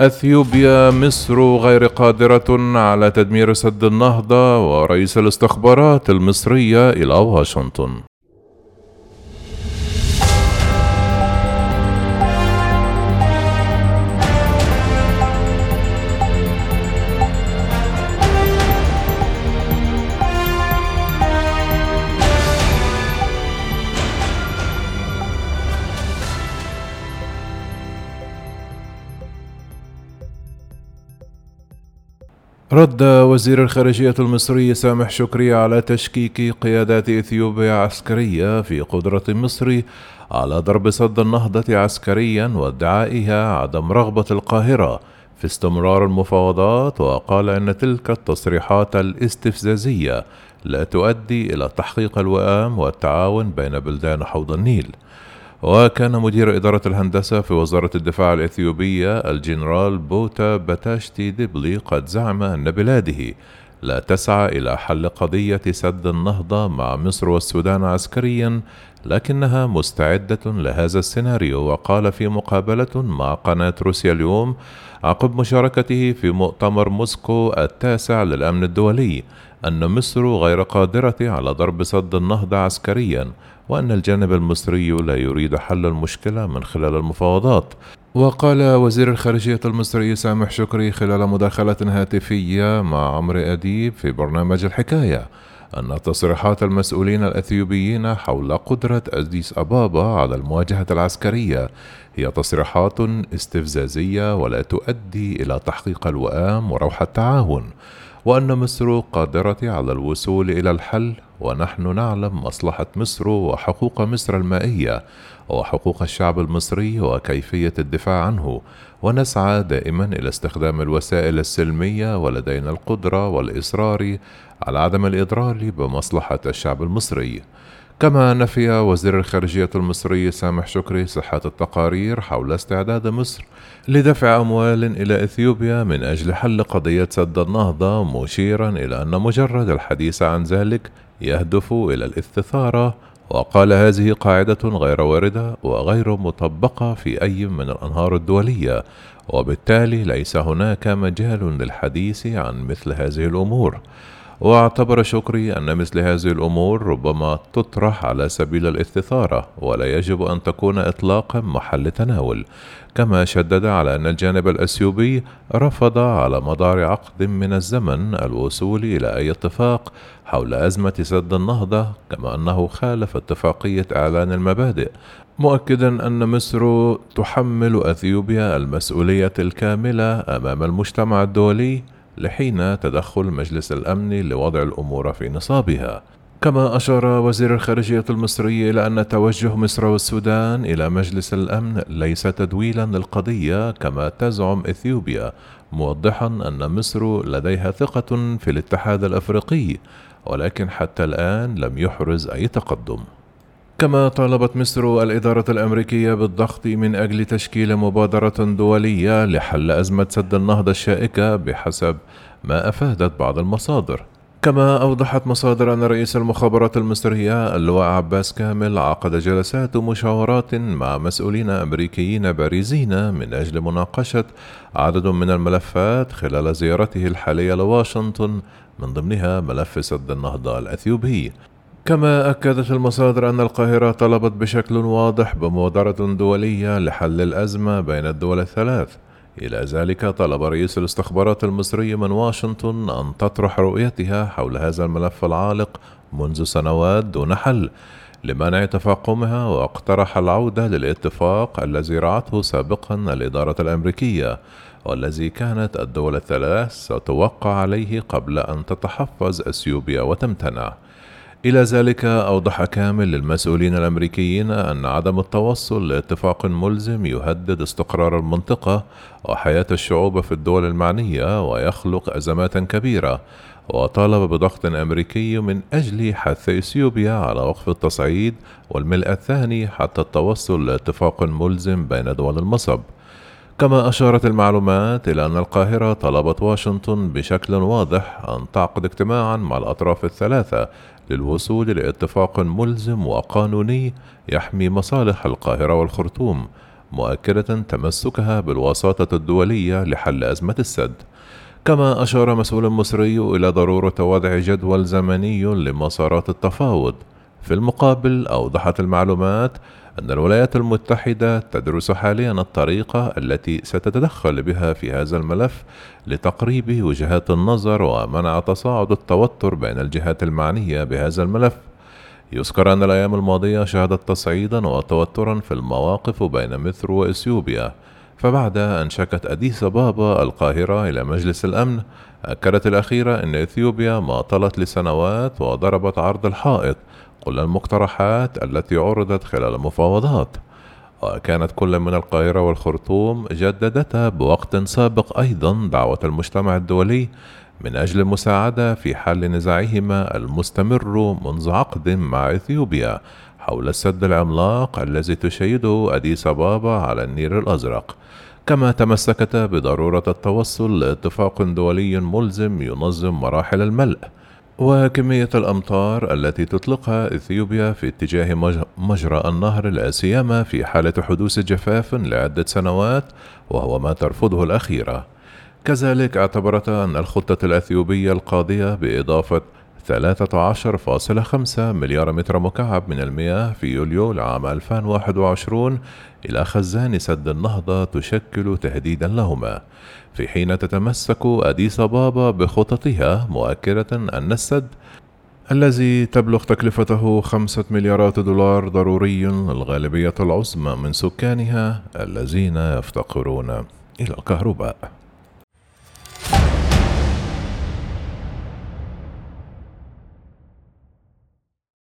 أثيوبيا مصر غير قادرة على تدمير سد النهضة ورئيس الاستخبارات المصرية إلى واشنطن. رد وزير الخارجية المصري سامح شكري على تشكيك قيادات إثيوبيا عسكرية في قدرة مصر على ضرب سد النهضة عسكريا وادعائها عدم رغبة القاهرة في استمرار المفاوضات وقال أن تلك التصريحات الاستفزازية لا تؤدي إلى تحقيق الوئام والتعاون بين بلدان حوض النيل. وكان مدير إدارة الهندسة في وزارة الدفاع الإثيوبية الجنرال بوتا باتاشتي ديبلي قد زعم أن بلاده لا تسعى إلى حل قضية سد النهضة مع مصر والسودان عسكريا لكنها مستعدة لهذا السيناريو وقال في مقابلة مع قناة روسيا اليوم عقب مشاركته في مؤتمر موسكو التاسع للأمن الدولي أن مصر غير قادرة على ضرب سد النهضة عسكريا وأن الجانب المصري لا يريد حل المشكلة من خلال المفاوضات. وقال وزير الخارجية المصري سامح شكري خلال مداخلة هاتفية مع عمرو أديب في برنامج الحكاية أن تصريحات المسؤولين الأثيوبيين حول قدرة أديس أبابا على المواجهة العسكرية هي تصريحات استفزازية ولا تؤدي إلى تحقيق الوئام وروح التعاون. وأن مصر قادرة على الوصول إلى الحل ونحن نعلم مصلحة مصر وحقوق مصر المائية وحقوق الشعب المصري وكيفية الدفاع عنه. ونسعى دائما إلى استخدام الوسائل السلمية ولدينا القدرة والإصرار على عدم الإضرار بمصلحة الشعب المصري. كما نفي وزير الخارجية المصري سامح شكري صحة التقارير حول استعداد مصر لدفع أموال إلى إثيوبيا من أجل حل قضية سد النهضة مشيرا إلى أن مجرد الحديث عن ذلك يهدف إلى الاستثارة. وقال هذه قاعدة غير واردة وغير مطبقة في أي من الأنهار الدولية. وبالتالي ليس هناك مجال للحديث عن مثل هذه الأمور. واعتبر شكري أن مثل هذه الأمور ربما تطرح على سبيل الاستثارة ولا يجب أن تكون إطلاقا محل تناول. كما شدد على أن الجانب الأثيوبي رفض على مدار عقد من الزمن الوصول إلى أي اتفاق حول أزمة سد النهضة كما أنه خالف اتفاقية إعلان المبادئ مؤكدا أن مصر تحمل أثيوبيا المسؤولية الكاملة أمام المجتمع الدولي لحين تدخل مجلس الأمن لوضع الأمور في نصابها. كما أشار وزير الخارجية المصري إلى أن توجه مصر والسودان إلى مجلس الأمن ليس تدويلا للقضية كما تزعم إثيوبيا موضحا أن مصر لديها ثقة في الاتحاد الأفريقي ولكن حتى الآن لم يحرز أي تقدم. كما طالبت مصر الإدارة الأمريكية بالضغط من أجل تشكيل مبادرة دولية لحل أزمة سد النهضة الشائكة بحسب ما أفادت بعض المصادر. كما أوضحت مصادر أن رئيس المخابرات المصرية اللواء عباس كامل عقد جلسات ومشاورات مع مسؤولين أمريكيين بارزين من أجل مناقشة عدد من الملفات خلال زيارته الحالية لواشنطن من ضمنها ملف سد النهضة الأثيوبي. كما أكدت المصادر أن القاهرة طلبت بشكل واضح بمبادرة دولية لحل الأزمة بين الدول الثلاث. إلى ذلك طلب رئيس الاستخبارات المصري من واشنطن أن تطرح رؤيتها حول هذا الملف العالق منذ سنوات دون حل لمنع تفاقمها واقترح العودة للاتفاق الذي رعته سابقا الإدارة الأمريكية والذي كانت الدول الثلاث ستوقع عليه قبل أن تتحفظ أثيوبيا وتمتنع. إلى ذلك أوضح كامل للمسؤولين الأمريكيين أن عدم التوصل لاتفاق ملزم يهدد استقرار المنطقة وحياة الشعوب في الدول المعنية ويخلق أزمات كبيرة وطالب بضغط أمريكي من أجل حث إثيوبيا على وقف التصعيد والملء الثاني حتى التوصل لاتفاق ملزم بين دول المصب. كما أشارت المعلومات إلى أن القاهرة طلبت واشنطن بشكل واضح أن تعقد اجتماعا مع الأطراف الثلاثة للوصول لاتفاق ملزم وقانوني يحمي مصالح القاهرة والخرطوم مؤكدة تمسكها بالوساطة الدولية لحل أزمة السد. كما أشار مسؤول مصري إلى ضرورة وضع جدول زمني لمسارات التفاوض في المقابل أوضحت المعلومات أن الولايات المتحدة تدرس حاليا الطريقة التي ستتدخل بها في هذا الملف لتقريب وجهات النظر ومنع تصاعد التوتر بين الجهات المعنية بهذا الملف. يذكر أن الأيام الماضية شهدت تصعيدا وتوترا في المواقف بين مصر وإثيوبيا فبعد أن شكت أديس بابا القاهرة إلى مجلس الأمن أكدت الأخيرة أن إثيوبيا ماطلت لسنوات وضربت عرض الحائط كل المقترحات التي عرضت خلال المفاوضات. وكانت كل من القاهرة والخرطوم جددتها بوقت سابق أيضا دعوة المجتمع الدولي من أجل المساعدة في حل نزاعهما المستمر منذ عقد مع إثيوبيا حول السد العملاق الذي تشيده أديس أبابا على النيل الأزرق. كما تمسكت بضرورة التوصل لاتفاق دولي ملزم ينظم مراحل الملء وكمية الأمطار التي تطلقها إثيوبيا في اتجاه مجرى النهر لا سيما في حالة حدوث جفاف لعدة سنوات وهو ما ترفضه الأخيرة. كذلك اعتبرت أن الخطة الأثيوبية القاضية بإضافة 13.5 مليار متر مكعب من المياه في يوليو لعام 2021 إلى خزان سد النهضة تشكل تهديدا لهما. في حين تتمسك أديس بابا بخططها مؤكدة أن السد الذي تبلغ تكلفته خمسة مليارات دولار ضروري للغالبية العظمى من سكانها الذين يفتقرون إلى الكهرباء.